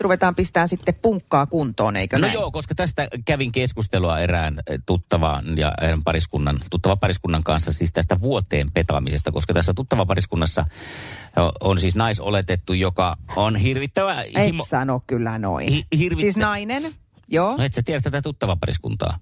ruvetaan pistää sitten punkkaa kuntoon, eikö No näin? joo, koska tästä kävin keskustelua erään eh, tuttavan ja erään pariskunnan, tuttava pariskunnan kanssa siis tästä vuoteen petaamisesta, koska tässä tuttava pariskunnassa jo, on siis naisoletettu, joka on hirvittävä... Et sano kyllä noin. Hi- hirvittä- Siis nainen, joo, No et sä tiedä tätä tuttava pariskuntaa.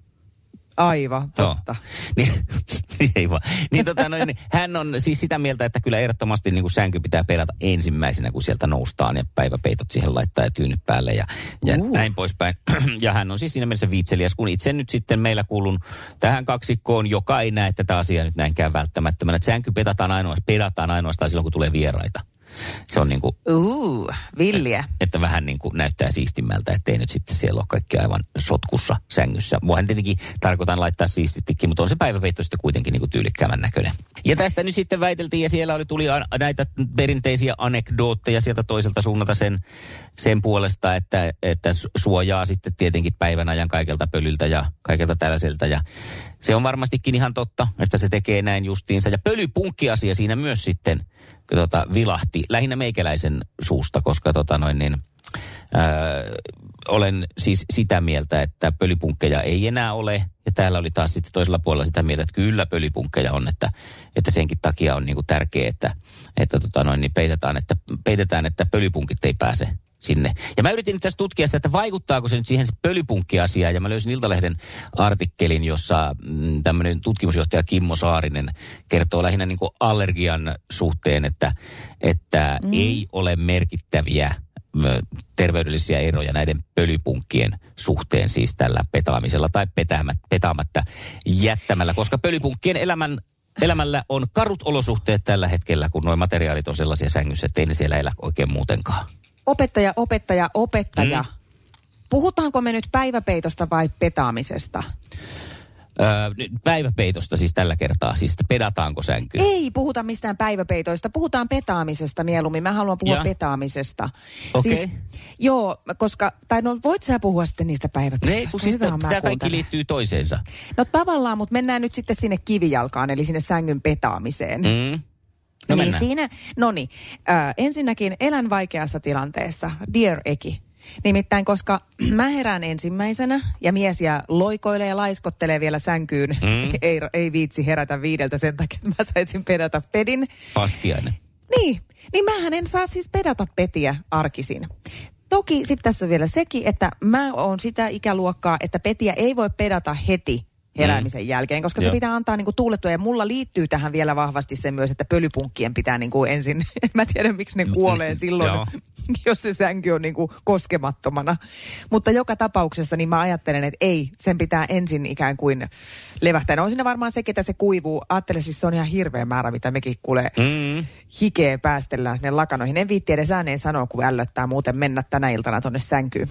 Aivan, totta. Niin, ei vaan. Niin, tota, noin, niin, hän on siis sitä mieltä, että kyllä ehdottomasti niin kuin sänky pitää perata ensimmäisenä, kun sieltä noustaan ja päiväpeitot siihen laittaa ja tyynyt päälle ja, ja Uh. näin poispäin. ja hän on siis siinä mielessä viitseliäs, kun itse nyt sitten meillä kuulun tähän kaksikkoon, joka ei näe tätä asiaa nyt näinkään välttämättömänä. Että sänky pedataan ainoastaan, pedataan ainoastaan silloin, kun tulee vieraita. Se on niin kuin, Uh, villiä. että vähän niin kuin näyttää siistimmältä, ettei nyt sitten siellä ole kaikki aivan sotkussa sängyssä. Voihan tietenkin tarkoitan laittaa siistittikin, mutta on se päiväpeitto sitten kuitenkin niin kuin tyylikkäävän näköinen. Ja tästä nyt sitten väiteltiin ja siellä oli, tuli näitä perinteisiä anekdootteja sieltä toiselta suunnalta sen, sen puolesta, että, että su- suojaa sitten tietenkin päivän ajan kaikelta pölyltä ja kaikelta tällaiselta. Ja se on varmastikin ihan totta, että se tekee näin justiinsa. Ja pölypunkkiasia siinä myös sitten tota, vilahti lähinnä meikäläisen suusta, koska tota noin niin, ää, olen siis sitä mieltä, että pölypunkkeja ei enää ole. Ja täällä oli taas sitten toisella puolella sitä mieltä, että kyllä pölypunkkeja on, että, että senkin takia on niinku tärkeää, että, että tota noin, niin peitetään, että, peitetään, että pölypunkit ei pääse sinne. Ja mä yritin nyt tässä tutkia sitä, että vaikuttaako se nyt siihen se pölypunkkiasiaan. Ja mä löysin Iltalehden artikkelin, jossa mm, tämmöinen tutkimusjohtaja Kimmo Saarinen kertoo lähinnä niin kuin allergian suhteen, että, että mm. ei ole merkittäviä terveydellisiä eroja näiden pölypunkkien suhteen siis tällä petaamisella tai petämättä, petaamatta jättämällä, koska pölypunkkien elämän Elämällä on karut olosuhteet tällä hetkellä, kun nuo materiaalit on sellaisia sängyssä, että ei ne siellä elä oikein muutenkaan. Opettaja, opettaja, opettaja. Mm. Puhutaanko me nyt päiväpeitosta vai petaamisesta? Öö, nyt päiväpeitosta siis tällä kertaa, siis pedataanko sänky? Ei puhuta mistään päiväpeitoista, puhutaan petaamisesta mieluummin. Mä haluan puhua Ja. petaamisesta. Okei. Siis, joo, koska, tai no voit sä puhua sitten niistä päiväpeitoista? Ne, kun siis tämä kaikki kuuntelen. liittyy toiseensa. No tavallaan, mutta mennään nyt sitten sinne kivijalkaan, eli sinne sängyn petaamiseen. Mm. No niin siinä, no niin, äh, ensinnäkin elän vaikeassa tilanteessa, dear Eki. Nimittäin, koska mä herään ensimmäisenä ja mies ja loikoilee ja laiskottelee vielä sänkyyn. Mm. ei, ei viitsi herätä viideltä sen takia, että mä saisin pedata pedin. Paskiainen. Niin, niin mähän en saa siis pedata petiä arkisin. Toki sitten tässä on vielä sekin, että mä oon sitä ikäluokkaa, että petiä ei voi pedata heti heräämisen mm. jälkeen, koska Joo. se pitää antaa niinku tuulettua. Ja mulla liittyy tähän vielä vahvasti se myös, että pölypunkkien pitää niinku ensin, mä tiedän miksi ne kuolee silloin, Joo. jos se sänky on niinku koskemattomana. Mutta joka tapauksessa niin mä ajattelen, että ei, sen pitää ensin ikään kuin levähtää. No on siinä varmaan se, että se kuivuu. Ajattelen siis se on ihan hirveä määrä, mitä mekin kuulee Mm. hikeä päästellään sinne lakanoihin. En viitti edes ääneen sanoa, kun ällöttää muuten mennä tänä iltana tonne sänkyyn.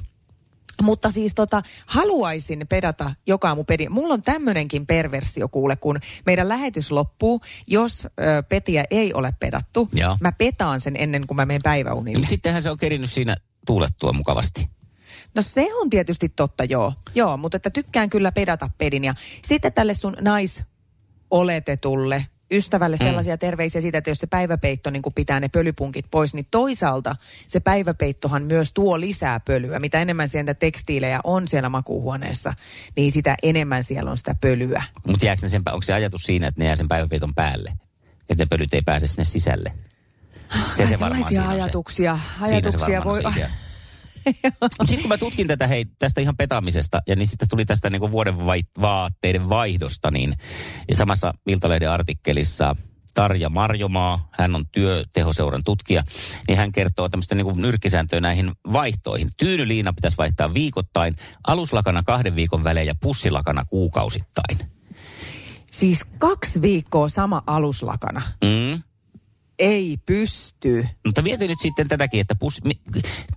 Mutta siis tota, haluaisin pedata joka aamu pedi. Mulla on tämmöinenkin perversio kuule, kun meidän lähetys loppuu, jos ö, petiä ei ole pedattu. Joo. Mä petaan sen ennen kuin mä menen No, päiväunille. mutta sittenhän se on kerinyt siinä tuulettua mukavasti. No se on tietysti totta, joo. Joo, mutta että tykkään kyllä pedata pedin. Ja sitten tälle sun naisoletetulle ystävälle sellaisia terveisiä siitä, että jos se päiväpeitto niin pitää ne pölypunkit pois, niin toisaalta se päiväpeittohan myös tuo lisää pölyä. Mitä enemmän sieltä tekstiilejä on siellä makuuhuoneessa, niin sitä enemmän siellä on sitä pölyä. Mutta jääkö ne sen, onko se ajatus siinä, että ne jää sen päiväpeiton päälle? Että ne pölyt ei pääse sinne sisälle? Se se varmaan on se. ajatuksia, Siinä se ajatuksia varmaan voi... se idea. Sitten kun mä tutkin tätä hei, tästä ihan petaamisesta, ja niin sitten tuli tästä niinku vuoden vai, vaatteiden vaihdosta, niin ja samassa Iltalehden artikkelissa Tarja Marjomaa, hän on työtehoseuran tutkija, niin hän kertoo tämmöistä niinku nyrkkisääntöä näihin vaihtoihin. Tyynyliina pitäisi vaihtaa viikoittain, aluslakana kahden viikon välein ja pussilakana kuukausittain. Siis kaksi viikkoa sama aluslakana. Mm. Ei pysty. Mutta mietin nyt sitten tätäkin, että pus,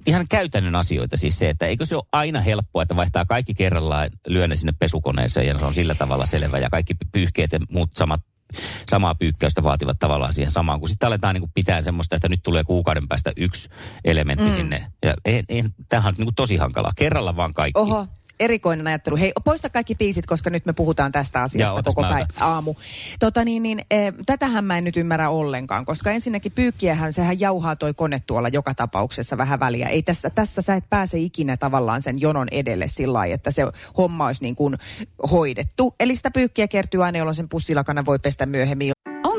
ihan käytännön asioita siis se, että eikö se ole aina helppoa, että vaihtaa kaikki kerrallaan, lyö ne sinne pesukoneeseen ja se on sillä tavalla selvä ja kaikki pyyhkeet ja muut samat samaa pyykkäystä vaativat tavallaan siihen samaan. Kun sitten aletaan niin pitää semmoista, että nyt tulee kuukauden päästä yksi elementti mm. sinne. Ja en, en, tämähän on niin tosi hankalaa. Kerralla vaan kaikki. Oho, erikoinen ajattelu. Hei, poista kaikki piisit, koska nyt me puhutaan tästä asiasta Joo, koko päivä aamu. Tota niin, niin, e, tätähän mä en nyt ymmärrä ollenkaan, koska ensinnäkin pyykkiähän, sehän jauhaa toi kone tuolla joka tapauksessa vähän väliä. Ei tässä, tässä sä et pääse ikinä tavallaan sen jonon edelle sillä lailla, että se homma olisi niin kuin hoidettu. Eli sitä pyykkiä kertyy aina, jolloin sen pussilakana voi pestä myöhemmin.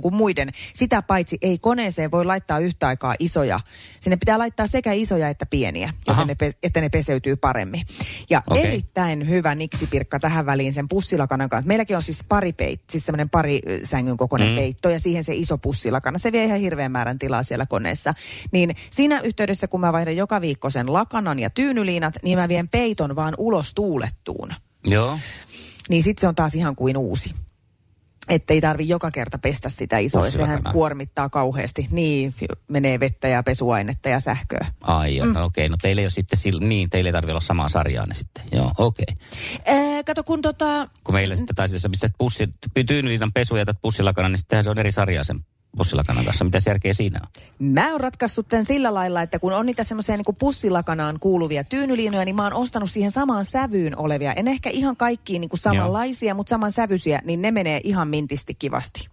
kuin muiden. Sitä paitsi ei koneeseen voi laittaa yhtä aikaa isoja. Sinne pitää laittaa sekä isoja että pieniä, että ne, pe- että ne peseytyy paremmin. Ja okay. erittäin hyvä niksipirkka tähän väliin sen pussilakanan kanssa. Meilläkin on siis pari peit, siis semmoinen pari sängyn kokoinen mm. peitto ja siihen se iso pussilakana. Se vie ihan hirveän määrän tilaa siellä koneessa. Niin siinä yhteydessä, kun mä vaihdan joka viikko sen lakanan ja tyynyliinat, niin mä vien peiton vaan ulos tuulettuun. Joo. Niin sit se on taas ihan kuin uusi että ei tarvi joka kerta pestä sitä isoa. Sehän kuormittaa kauheasti. Niin, menee vettä ja pesuainetta ja sähköä. Ai mm. no, okei. Okay. No teille ei ole sitten, niin, teille ei tarvitse olla samaa sarjaa ne sitten. Joo, okei. Okay. kato kun tota... Kun meillä sitten taisi, jos pistät pussi, tyynyliitan pesu ja jätät pussilakana, niin sittenhän se on eri sarjaa sen pussilakanan kanssa? Mitä järkeä siinä on? Mä oon ratkaissut tämän sillä lailla, että kun on niitä semmoisia niin pussilakanaan kuuluvia tyynyliinoja, niin mä oon ostanut siihen samaan sävyyn olevia. En ehkä ihan kaikkiin niin kuin samanlaisia, Joo. mutta saman sävyisiä, niin ne menee ihan mintisti kivasti.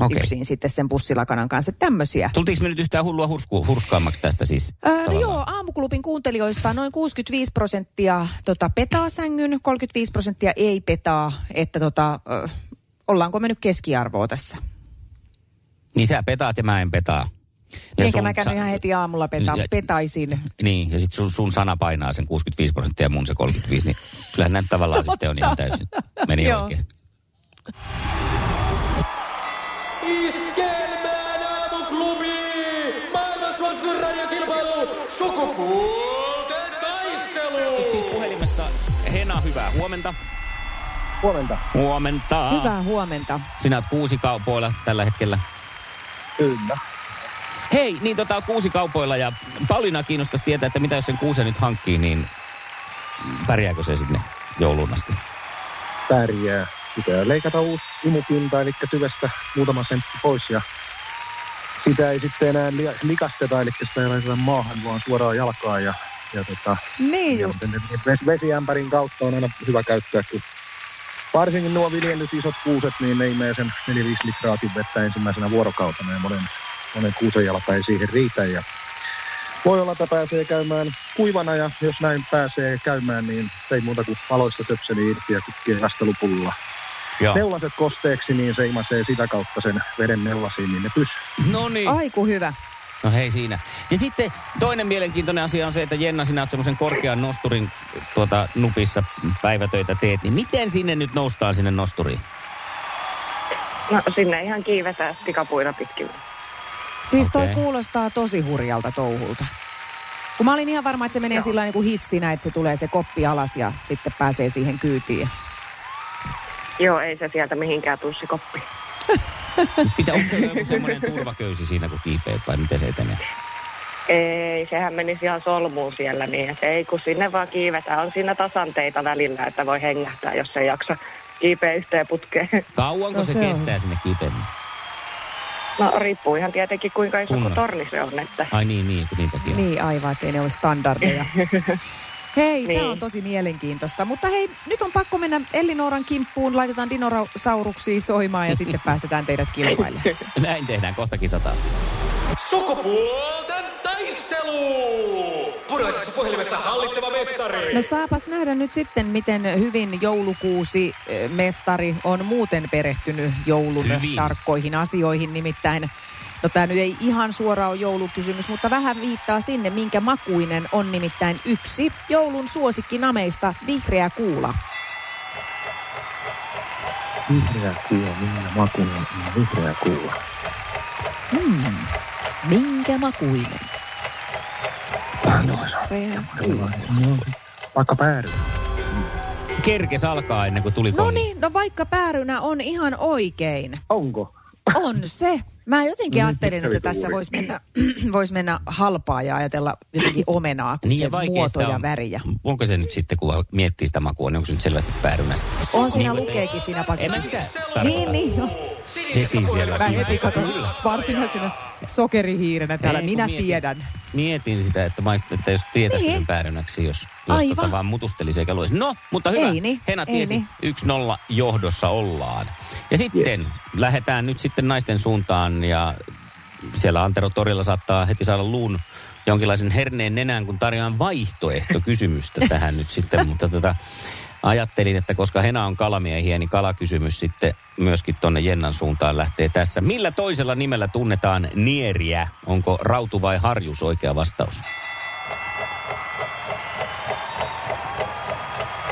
Okay. yksin sitten sen pussilakanan kanssa. Tämmöisiä. Tultiinko me nyt yhtään hullua hursku, hurskaammaksi tästä siis? Öö, no joo, aamuklubin kuuntelijoista noin 65 prosenttia tota, petaa sängyn, 35 prosenttia ei petaa. Että tota, ö, ollaanko me nyt keskiarvoa tässä? Niin sä petaat ja mä en petaa. Ja Enkä mä sa- ihan heti aamulla peta- ja, petaisin. Niin, ja sitten sun, sun sana painaa sen 65 prosenttia ja mun se 35, niin kyllähän näin tavallaan sitten on ihan täysin. Meni oikein. Iskelmään aamuklubi! Maailman suosituin radiokilpailu! Sukupuolten taistelu! Nyt siitä puhelimessa Hena, hyvää huomenta. Huomenta. Huomenta. Hyvää huomenta. Sinä oot kuusi kaupoilla tällä hetkellä. Kyllä. Hei, niin tota kuusi kaupoilla ja Pauliina kiinnostaisi tietää, että mitä jos sen kuusen nyt hankkii, niin pärjääkö se sinne jouluun asti? Pärjää. Pitää leikata uusi imupinta, eli tyvestä muutama sentti pois ja sitä ei sitten enää likasteta, eli sitä ei laiteta maahan, vaan suoraan jalkaan ja, ja tota, niin just. vesiämpärin kautta on aina hyvä käyttää, kun varsinkin nuo viljellyt isot kuuset, niin ne ei mene sen 4-5 litraatin vettä ensimmäisenä vuorokautena ja monen, monen kuusen jalka ei siihen riitä. Ja voi olla, että pääsee käymään kuivana ja jos näin pääsee käymään, niin ei muuta kuin valoista söpseli irti ja kukkien kastelupulla. Neulaset kosteeksi, niin se imasee sitä kautta sen veden neulasiin, niin ne pysyy. No niin. Aiku hyvä. No hei siinä. Ja sitten toinen mielenkiintoinen asia on se, että Jenna, sinä olet semmoisen korkean nosturin tuota, nupissa päivätöitä teet, niin miten sinne nyt noustaan sinne nosturiin? No sinne ihan kiivetään tikapuina pitkin. Siis toi okay. kuulostaa tosi hurjalta touhulta. Kun mä olin ihan varma, että se menee sillä niin kuin hissinä, että se tulee se koppi alas ja sitten pääsee siihen kyytiin. Joo, ei se sieltä mihinkään tuu se koppi. Pitää, onko se joku semmoinen turvaköysi siinä, kun kiipeät vai miten se etenee? Ei, sehän menisi ihan solmuun siellä niin, että ei kun sinne vaan kiivetään. On siinä tasanteita välillä, että voi hengähtää, jos ei jaksa kiipeä yhteen putkeen. Kauanko no, se, se kestää sinne kiipeämään? No riippuu ihan tietenkin kuinka iso torni se on. Että... Ai niin, niin, kun niitäkin on. Niin, aivan, ettei ne ole standardeja. Hei, niin. tämä on tosi mielenkiintoista. Mutta hei, nyt on pakko mennä Ellinooran kimppuun, laitetaan dinosauruksia soimaan ja sitten päästetään teidät kilpailemaan. Näin tehdään, kohta kisataan. Sukupuolten taistelu! Puraisessa puhelimessa hallitseva mestari. No saapas nähdä nyt sitten, miten hyvin joulukuusi eh, mestari on muuten perehtynyt joulun hyvin. tarkkoihin asioihin. Nimittäin No tämä nyt ei ihan suoraan ole joulukysymys, mutta vähän viittaa sinne, minkä makuinen on nimittäin yksi joulun suosikkinameista, vihreä kuula. Vihreä kuula, minkä makuinen on vihreä kuula? Hmm, minkä makuinen? Vihreä kuula. Vaikka pääry. Kerkes alkaa ennen kuin tuli No niin, no vaikka päärynä on ihan oikein. Onko? On se. Mä jotenkin No, ajattelin, että tässä voisi mennä, vois mennä halpaa ja ajatella jotenkin omenaa, kun Niin se muoto ja on. väriä. Onko se nyt sitten, kun miettii sitä makua, niin onko se nyt selvästi päärynästä? On siinä Niin, lukeekin siinä En mä paketissa. sitä Niin, tarkoita. niin. Heti siellä. Mä heti katon varsinaisena sokerihiirenä täällä. Ei, Minä mietin- tiedän. Mietin sitä, että, maist, että jos tietäisikö Niin. sen päärynäksi, jos, jos Aivan. tota vaan mutustelisi eikä luisi. No, mutta hyvä. Ei niin, Hena ei tiesi, niin. 1-0 johdossa ollaan. Ja sitten lähdetään nyt sitten naisten suuntaan ja siellä Antero Torilla saattaa heti saada luun jonkinlaisen herneen nenään, kun tarjoan vaihtoehtokysymystä tähän nyt sitten, mutta tota, ajattelin, että koska Hena on kalamiehiä, niin kalakysymys sitten myöskin tonne Jennan suuntaan lähtee tässä. Millä toisella nimellä tunnetaan nieriä? Onko rautu vai harjus oikea vastaus?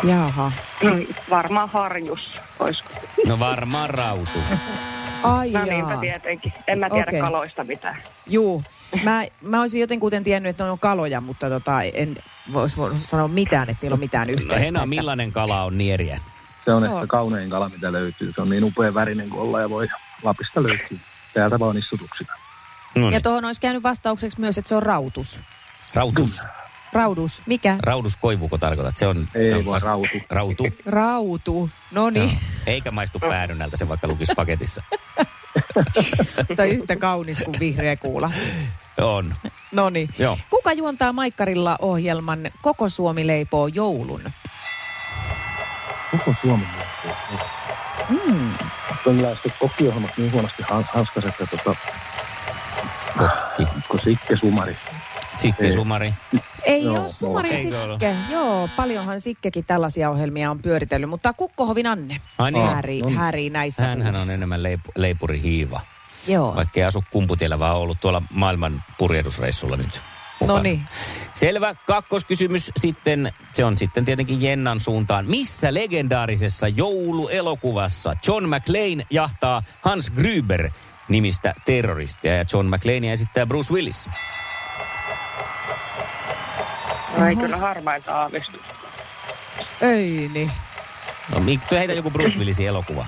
Jaha. Mm, Varmaan harjus olisi. No varmaan rautu. Ai No jaa. niinpä tietenkin. En mä tiedä Okei. kaloista mitään. Juu. Mä, mä olisin jotenkuten tiennyt, että ne on kaloja, mutta tota, en voisi sanoa mitään, että niillä on mitään No yhteistä. Hena, millainen kala on nieriä? Se on ehkä kaunein kala, mitä löytyy. Se on niin upea värinen kuin olla ja voi. Lapista löytyy. Täältä vaan istutuksina. No Ja niin. tuohon olisi käynyt vastaukseksi myös, että se on rautus. Rautus. Raudus. Mikä? Raudus-koivuko tarkoitat? Se on, Ei se on vaan rautu. Rautu. Rautu. No niin. Eikä maistu päärynältä, se vaikka lukisi paketissa. tai yhtä kaunis kuin vihreä kuula. On. No niin. Joo. Kuka juontaa Maikkarilla ohjelman Koko Suomi leipoo joulun? Koko Suomi muuttuu. Mm. On kyllä sitten kokkiohjelmat niin huonosti han- hanskas, että tota, Kokki. Sikke Sumari. Sikke. Sumari. Ei Joo, ole Sumari ole? Sikke. Joo, paljonhan Sikkekin tällaisia ohjelmia on pyöritellyt, mutta Kukkohovin Anne Ai niin. härii, no niin. härii näissä Hänhän on enemmän leip- leipurihiiva. Joo. Vaikka ei asu kumputiellä, vaan ollut tuolla maailman purjehdusreissulla nyt. No niin. Selvä. Kakkoskysymys sitten, se on sitten tietenkin Jennan suuntaan. Missä legendaarisessa jouluelokuvassa John McClane jahtaa Hans Gruber nimistä terroristia ja John McClanea esittää Bruce Willis? No ei kyllä harmainta aavistusta. Ei niin. No, mik- heitä joku Bruce Willisin elokuva.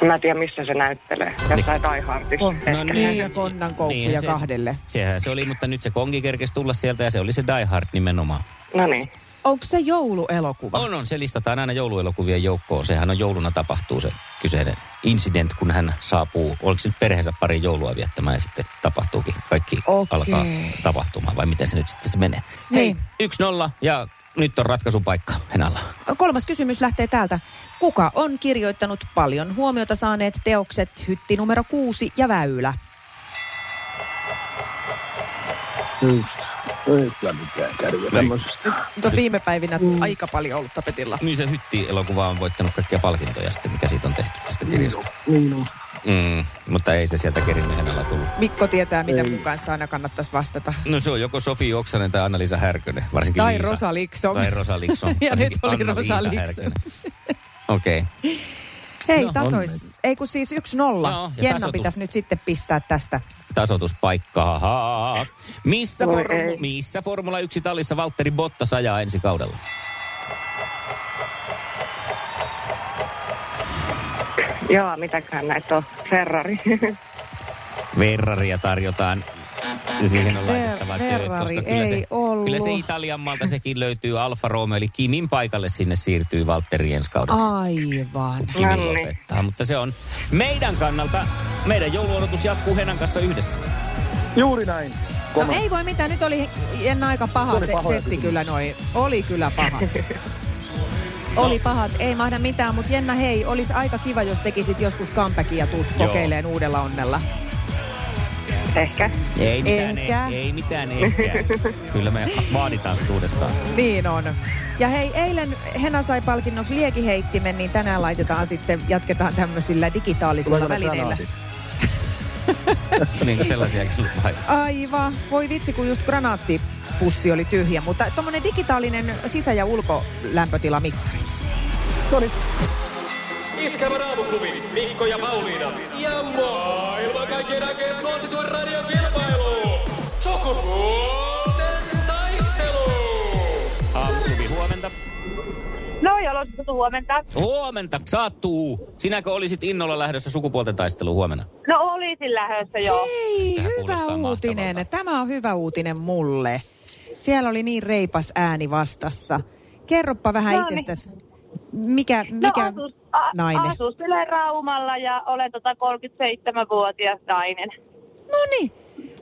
Mä en tiedä, missä se näyttelee. Jossain Die Hardissa. On. No niin, ja konnan koukkuja Niinhän se- kahdelle. Sehän se oli, mutta nyt se kongi kerkesi tulla sieltä ja se oli se Die Hard nimenomaan. No niin. Onko se jouluelokuva? On, on. Se listataan aina jouluelokuvien joukkoon. Sehän on jouluna tapahtuu se kyseinen incident, kun hän saapuu, oliko se nyt perheensä pari joulua viettämään ja sitten tapahtuukin. Kaikki Okei. alkaa tapahtumaan, vai miten se nyt sitten se menee. Niin. Hei, 1-0 ja nyt on ratkaisupaikka Henalla. Kolmas kysymys lähtee täältä. Kuka on kirjoittanut paljon huomiota saaneet teokset Hytti numero kuusi ja Väylä? Just. Ei kyllä mitään tämmöisestä. Nyt on viime päivinä aika paljon ollut tapetilla. Niin se Hytti-elokuva on voittanut kaikkia palkintoja sitten, mikä siitä on tehty tästä kirjasta. Niin on. Mm, mutta ei se sieltä kerinnyt Henalla tullut. Mikko tietää, mitä mun kanssa aina kannattaisi vastata. No se on joko Sofi Oksanen tai Anna-Liisa Härkönen, varsinkin Tai Liisa. Rosa Liksom. Tai Rosa Liksom. Ja varsinkin nyt oli Rosa. Härkönen. Okei. Okay. Hei, No, tasois. Ei kun siis yksi nolla. Ja Jenna tasoitus. pitäisi nyt sitten pistää tästä. Tasoituspaikka. Haha. Missä, Voi formu- ei. missä Formula 1 tallissa Valtteri Bottas ajaa ensi kaudella? Joo, mitäkään näitä on. Ferrari. Ferraria tarjotaan. Siihen on laitettava Fer- työt, Ferrari koska kyllä ei se, ollut. kyllä se Italian maalta sekin löytyy. Alfa Romeo, eli Kimin paikalle sinne siirtyy Valtteri ensi kaudeksi. Aivan. Kimi lopettaa, mutta se on meidän kannalta, meidän jouluodotus jatkuu Henan kanssa yhdessä. Juuri näin. No Komea. ei voi mitään, nyt oli Jenna aika paha Oli se, setti kysymyksiä. kyllä noin. Oli kyllä pahat. Oli pahat, ei mahda mitään, mutta Jenna hei, olisi aika kiva, jos tekisit joskus comebackin ja tuut Joo. kokeileen uudella onnella. Ehkä. Ei mitään, Ehkä. ei, ei mitään ehkä. Kyllä me vaaditaan sut uudestaan. Niin on. Ja hei, eilen Hena sai palkinnoksi liekiheittimen, niin tänään laitetaan sitten, jatketaan tämmöisillä digitaalisilla Tuleeko ne välineillä. granaatit? niin kuin sellaisiakin? Aivan. Voi vitsi, kun just granaattipussi oli tyhjä. Mutta tuommoinen digitaalinen sisä- ja ulkolämpötilamittari. Noniin. Iskävä raamuklubi, Mikko ja Pauliina. Ja maailman kaikkien aikeen suosituen radiokilpailu. Sukupuolten No, jalo Tutu, huomenta. Huomenta, saattuu. Sinäkö olisit innolla lähdössä sukupuolten taisteluun huomenna? No olisin lähdössä joo. Hei, Tämä hyvä uutinen. mahtavalta. Tämä on hyvä uutinen mulle. Siellä oli niin reipas ääni vastassa. Kerropa vähän No niin. itsestäsi. Mikä, No mikä asus, a, nainen? asustelen Raumalla ja olen tota 37-vuotias nainen. No niin,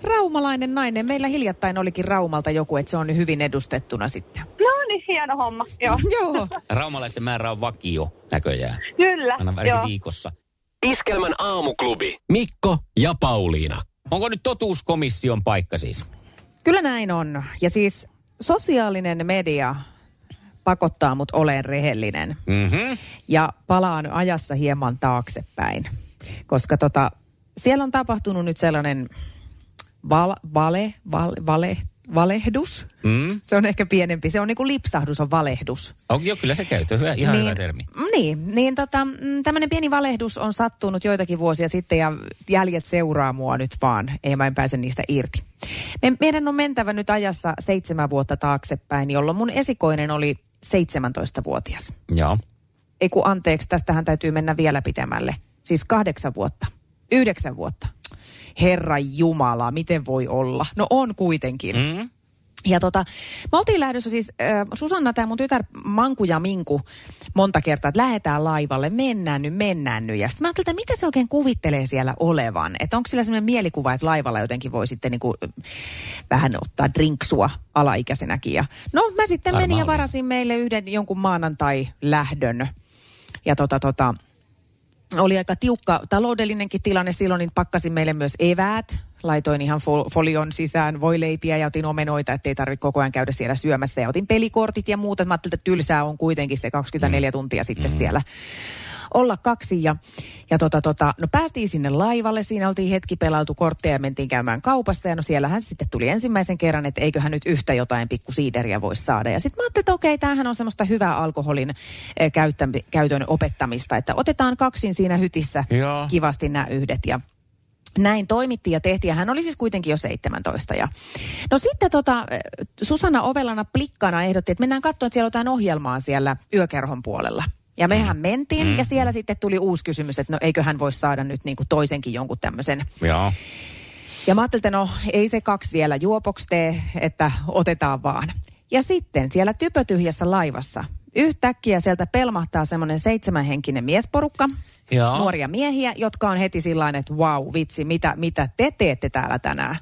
raumalainen nainen. Meillä hiljattain olikin Raumalta joku, että se on hyvin edustettuna sitten. No niin, hieno homma, joo. Joo. Raumalaisten määrä on vakio näköjään. Kyllä, Aina joo. viikossa. Iskelmän aamuklubi. Mikko ja Pauliina. Onko nyt totuuskomission paikka siis? Kyllä näin on. Ja siis sosiaalinen media pakottaa mut olen rehellinen. Mhm. Ja palaan ajassa hieman taaksepäin. Koska tota, siellä on tapahtunut nyt sellainen val, vale, val, vale, valehdus. Mm. Se on ehkä pienempi. Se on niin kuin lipsahdus, on valehdus. On, joo, kyllä se käytö. Hyvä, ihan niin, hyvä termi. Niin, niin tota, mm, tämmöinen pieni valehdus on sattunut joitakin vuosia sitten ja jäljet seuraa mua nyt vaan. Ei mä en pääse niistä irti. Me, meidän on mentävä nyt ajassa seitsemän vuotta taaksepäin, jolloin mun esikoinen oli 17-vuotias. Joo. Ei kun anteeksi, tästähän täytyy mennä vielä pitemmälle. Siis kahdeksan vuotta. Yhdeksän vuotta. Herra Jumala, miten voi olla? No on kuitenkin. Mm. Ja tota, me oltiin lähdössä siis, äh, Susanna, tämä mun tytär Manku ja Minku monta kertaa, että lähdetään laivalle, mennään nyt, mennään nyt. Ja sitten mä ajattelin, että mitä se oikein kuvittelee siellä olevan? Että onko sillä sellainen mielikuva, että laivalla jotenkin voi sitten niinku, äh, vähän ottaa drinksua alaikäisenäkin. Ja, no mä sitten Varmaan menin ja varasin meille yhden jonkun maanantai-lähdön. Ja tota, tota, oli aika tiukka taloudellinenkin tilanne silloin, niin pakkasin meille myös eväät. Laitoin ihan fol- folion sisään voileipiä ja otin omenoita, ettei tarvitse koko ajan käydä siellä syömässä. Ja otin pelikortit ja muuta. Mä ajattelin, että tylsää on kuitenkin se 24 mm. tuntia sitten mm. siellä olla kaksi. Ja, ja tota, tota, no päästiin sinne laivalle, siinä oltiin hetki pelailtu kortteja ja mentiin käymään kaupassa. Ja no siellähän sitten tuli ensimmäisen kerran, että eiköhän nyt yhtä jotain pikku siideriä voi saada. Ja sitten mä ajattelin, että okei, tämähän on semmoista hyvää alkoholin eh, käyttä, käytön opettamista, että otetaan kaksin siinä hytissä Joo. kivasti nämä yhdet ja näin toimittiin ja tehtiin, ja hän oli siis kuitenkin jo 17. Ja... No sitten tota, eh, Susanna Ovelana plikkana ehdotti, että mennään katsomaan, että siellä on jotain ohjelmaa siellä yökerhon puolella. Ja mehän mentiin, mm. ja siellä sitten tuli uusi kysymys, että no eikö hän voi saada nyt niin kuin toisenkin jonkun tämmöisen. Joo. Ja mä ajattelin, että no ei se kaksi vielä juopoksi tee, että otetaan vaan. Ja sitten siellä typötyhjässä laivassa yhtäkkiä sieltä pelmahtaa semmoinen seitsemänhenkinen miesporukka, Joo. nuoria miehiä, jotka on heti sillä että wow, vitsi, mitä, mitä te teette täällä tänään?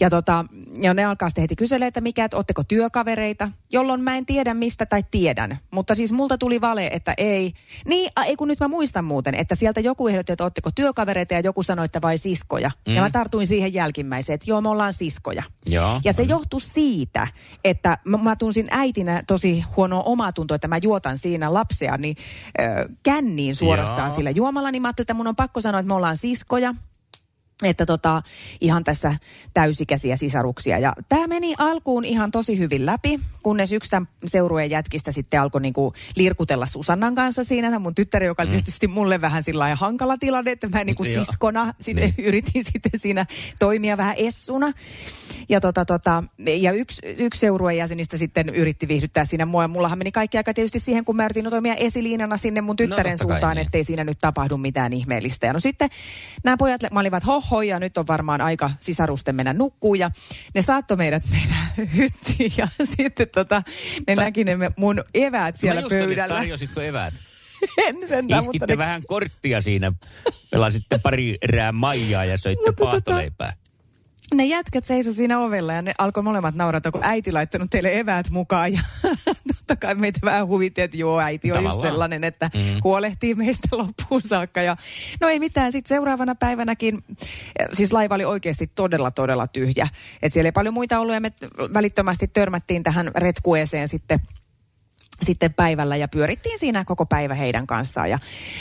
Ja, tota, ja ne alkaa sitten heti kyselemään, että mikä, että ootteko työkavereita, jolloin mä en tiedä mistä tai tiedän. Mutta siis multa tuli vale, että ei. Niin, a, ei kun nyt mä muistan muuten, että sieltä joku ehdotti, että ootteko työkavereita ja joku sanoi, että vai siskoja. Mm. Ja mä tartuin siihen jälkimmäiseen, että joo, me ollaan siskoja. Joo. Ja se johtui siitä, että mä, mä tunsin äitinä tosi huonoa omaa tuntoa, että mä juotan siinä lapsia niin, ö, känniin suorastaan Joo. sillä juomalla, niin mä ajattelin, että mun on pakko sanoa, että me ollaan siskoja. Että tota, ihan tässä täysikäisiä sisaruksia. Ja tämä meni alkuun ihan tosi hyvin läpi, kunnes yksi tämän seurueen jätkistä sitten alkoi niinku lirkutella Susannan kanssa siinä. Tämä mun tyttäri, joka oli tietysti mulle vähän sillä hankala tilanne, että mä niinku Joo. siskona sitten Niin. yritin sitten siinä toimia vähän essuna. Ja, tota, tota, ja yksi, yksi seurueen jäsenistä sitten yritti viihdyttää siinä mua. Ja mullahan meni kaikki aika tietysti siihen, kun mä yritin toimia esiliinana sinne mun tyttären totta kai suuntaan, niin. ettei siinä nyt tapahdu mitään ihmeellistä. Ja no sitten nämä pojat, mä olivat hoho ja nyt on varmaan aika sisarusten mennä nukkuun. Ja ne saattoi meidät meidän hyttiin ja sitten tota, ne näki ne mun eväät siellä olin, pöydällä. tarjositko eväät? en sentään, mutta Iskitte ne vähän korttia siinä, pelasitte pari erää maijaa ja söitte Mutta tota- paahtoleipää. ne jätkät seiso siinä ovella ja ne alkoi molemmat naurata, kun äiti laittanut teille eväät mukaan. Ja totta kai meitä vähän huvitti, että joo, äiti on just Tavallaan. sellainen, että Mm. huolehtii meistä loppuun saakka. Ja, no ei mitään, sitten seuraavana päivänäkin, eh, siis laiva oli oikeasti todella, todella tyhjä. Et siellä ei paljon muita ollut ja me välittömästi törmättiin tähän retkueeseen sitten sitten päivällä ja pyörittiin siinä koko päivä heidän kanssaan. Ja,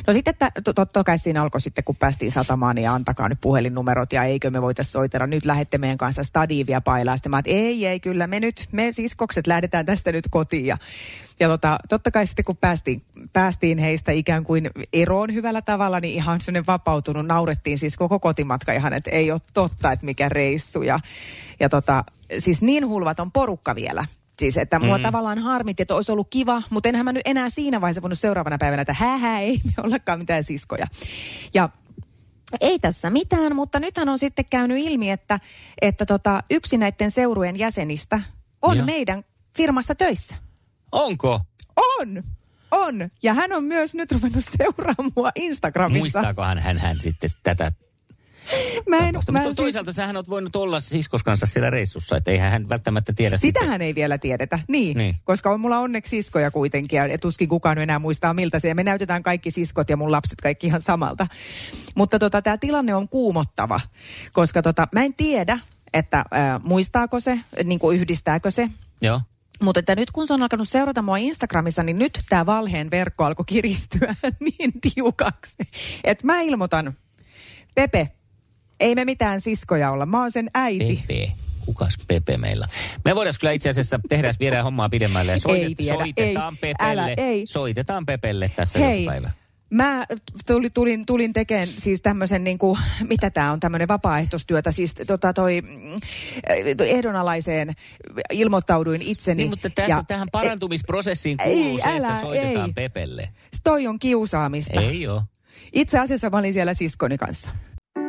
no sitten, että to- totta kai siinä alkoi sitten, kun päästiin satamaan, niin antakaa nyt puhelinnumerot ja eikö me voitaisiin soitella. Nyt lähette meidän kanssa stadiivia pailaa. Sitten mä että ei, ei, kyllä me nyt, me siskokset lähdetään tästä nyt kotiin. Ja, ja tota, totta kai sitten, kun päästiin, päästiin heistä ikään kuin eroon hyvällä tavalla, niin ihan sellainen vapautunut. Naurettiin siis koko kotimatka ihan, että ei ole totta, että mikä reissu. Ja, ja tota, siis niin hulvaton porukka vielä Siis, että mua mm. tavallaan harmitti, että olisi ollut kiva, mutta enhän mä nyt enää siinä vaiheessa voinut seuraavana päivänä, että hää, ei me ollakaan mitään siskoja. Ja ei tässä mitään, mutta nythän on sitten käynyt ilmi, että, että tota, yksi näiden seurujen jäsenistä on Joo. meidän firmassa töissä. Onko? On! On! Ja hän on myös nyt ruvennut seuraamaan mua Instagramissa. Muistaakohan hän, hän sitten tätä Mä en, tapausta? mä Mutta siis- toisaalta sähän oot voinut olla siskos kanssa siellä reissussa, että eihän hän välttämättä tiedä. Sitähän ei vielä tiedetä, niin, Niin. niin. koska on mulla onneksi siskoja kuitenkin ja tuskin kukaan enää muistaa miltä se. Ja me näytetään kaikki siskot ja mun lapset kaikki ihan samalta. Mutta tota, tämä tilanne on kuumottava, koska tota, mä en tiedä, että äh, muistaako se, niin kuin yhdistääkö se. Joo. Mutta että nyt kun se on alkanut seurata mua Instagramissa, niin nyt tämä valheen verkko alkoi kiristyä niin tiukaksi, että mä ilmoitan, Pepe, ei me mitään siskoja olla, mä oon sen äiti. Pepe. Kukas Pepe meillä? Me voidaan kyllä itse asiassa tehdä, viedään hommaa pidemmälle ja soitet, Ei viedä, soitetaan ei, Pepelle. älä, ei. Soitetaan Pepelle tässä Hei, joku päivä. mä tuli, tulin, tulin tekemään siis tämmöisen, niin kuin, mitä tämä on, tämmöinen vapaaehtoistyötä, siis tota toi mm, ehdonalaiseen ilmoittauduin itseni. Niin, mutta tässä, ja, tähän parantumisprosessiin ei, kuuluu se, että älä, soitetaan ei. Pepelle. Toi on kiusaamista. Ei oo. Itse asiassa mä olin siellä siskoni kanssa.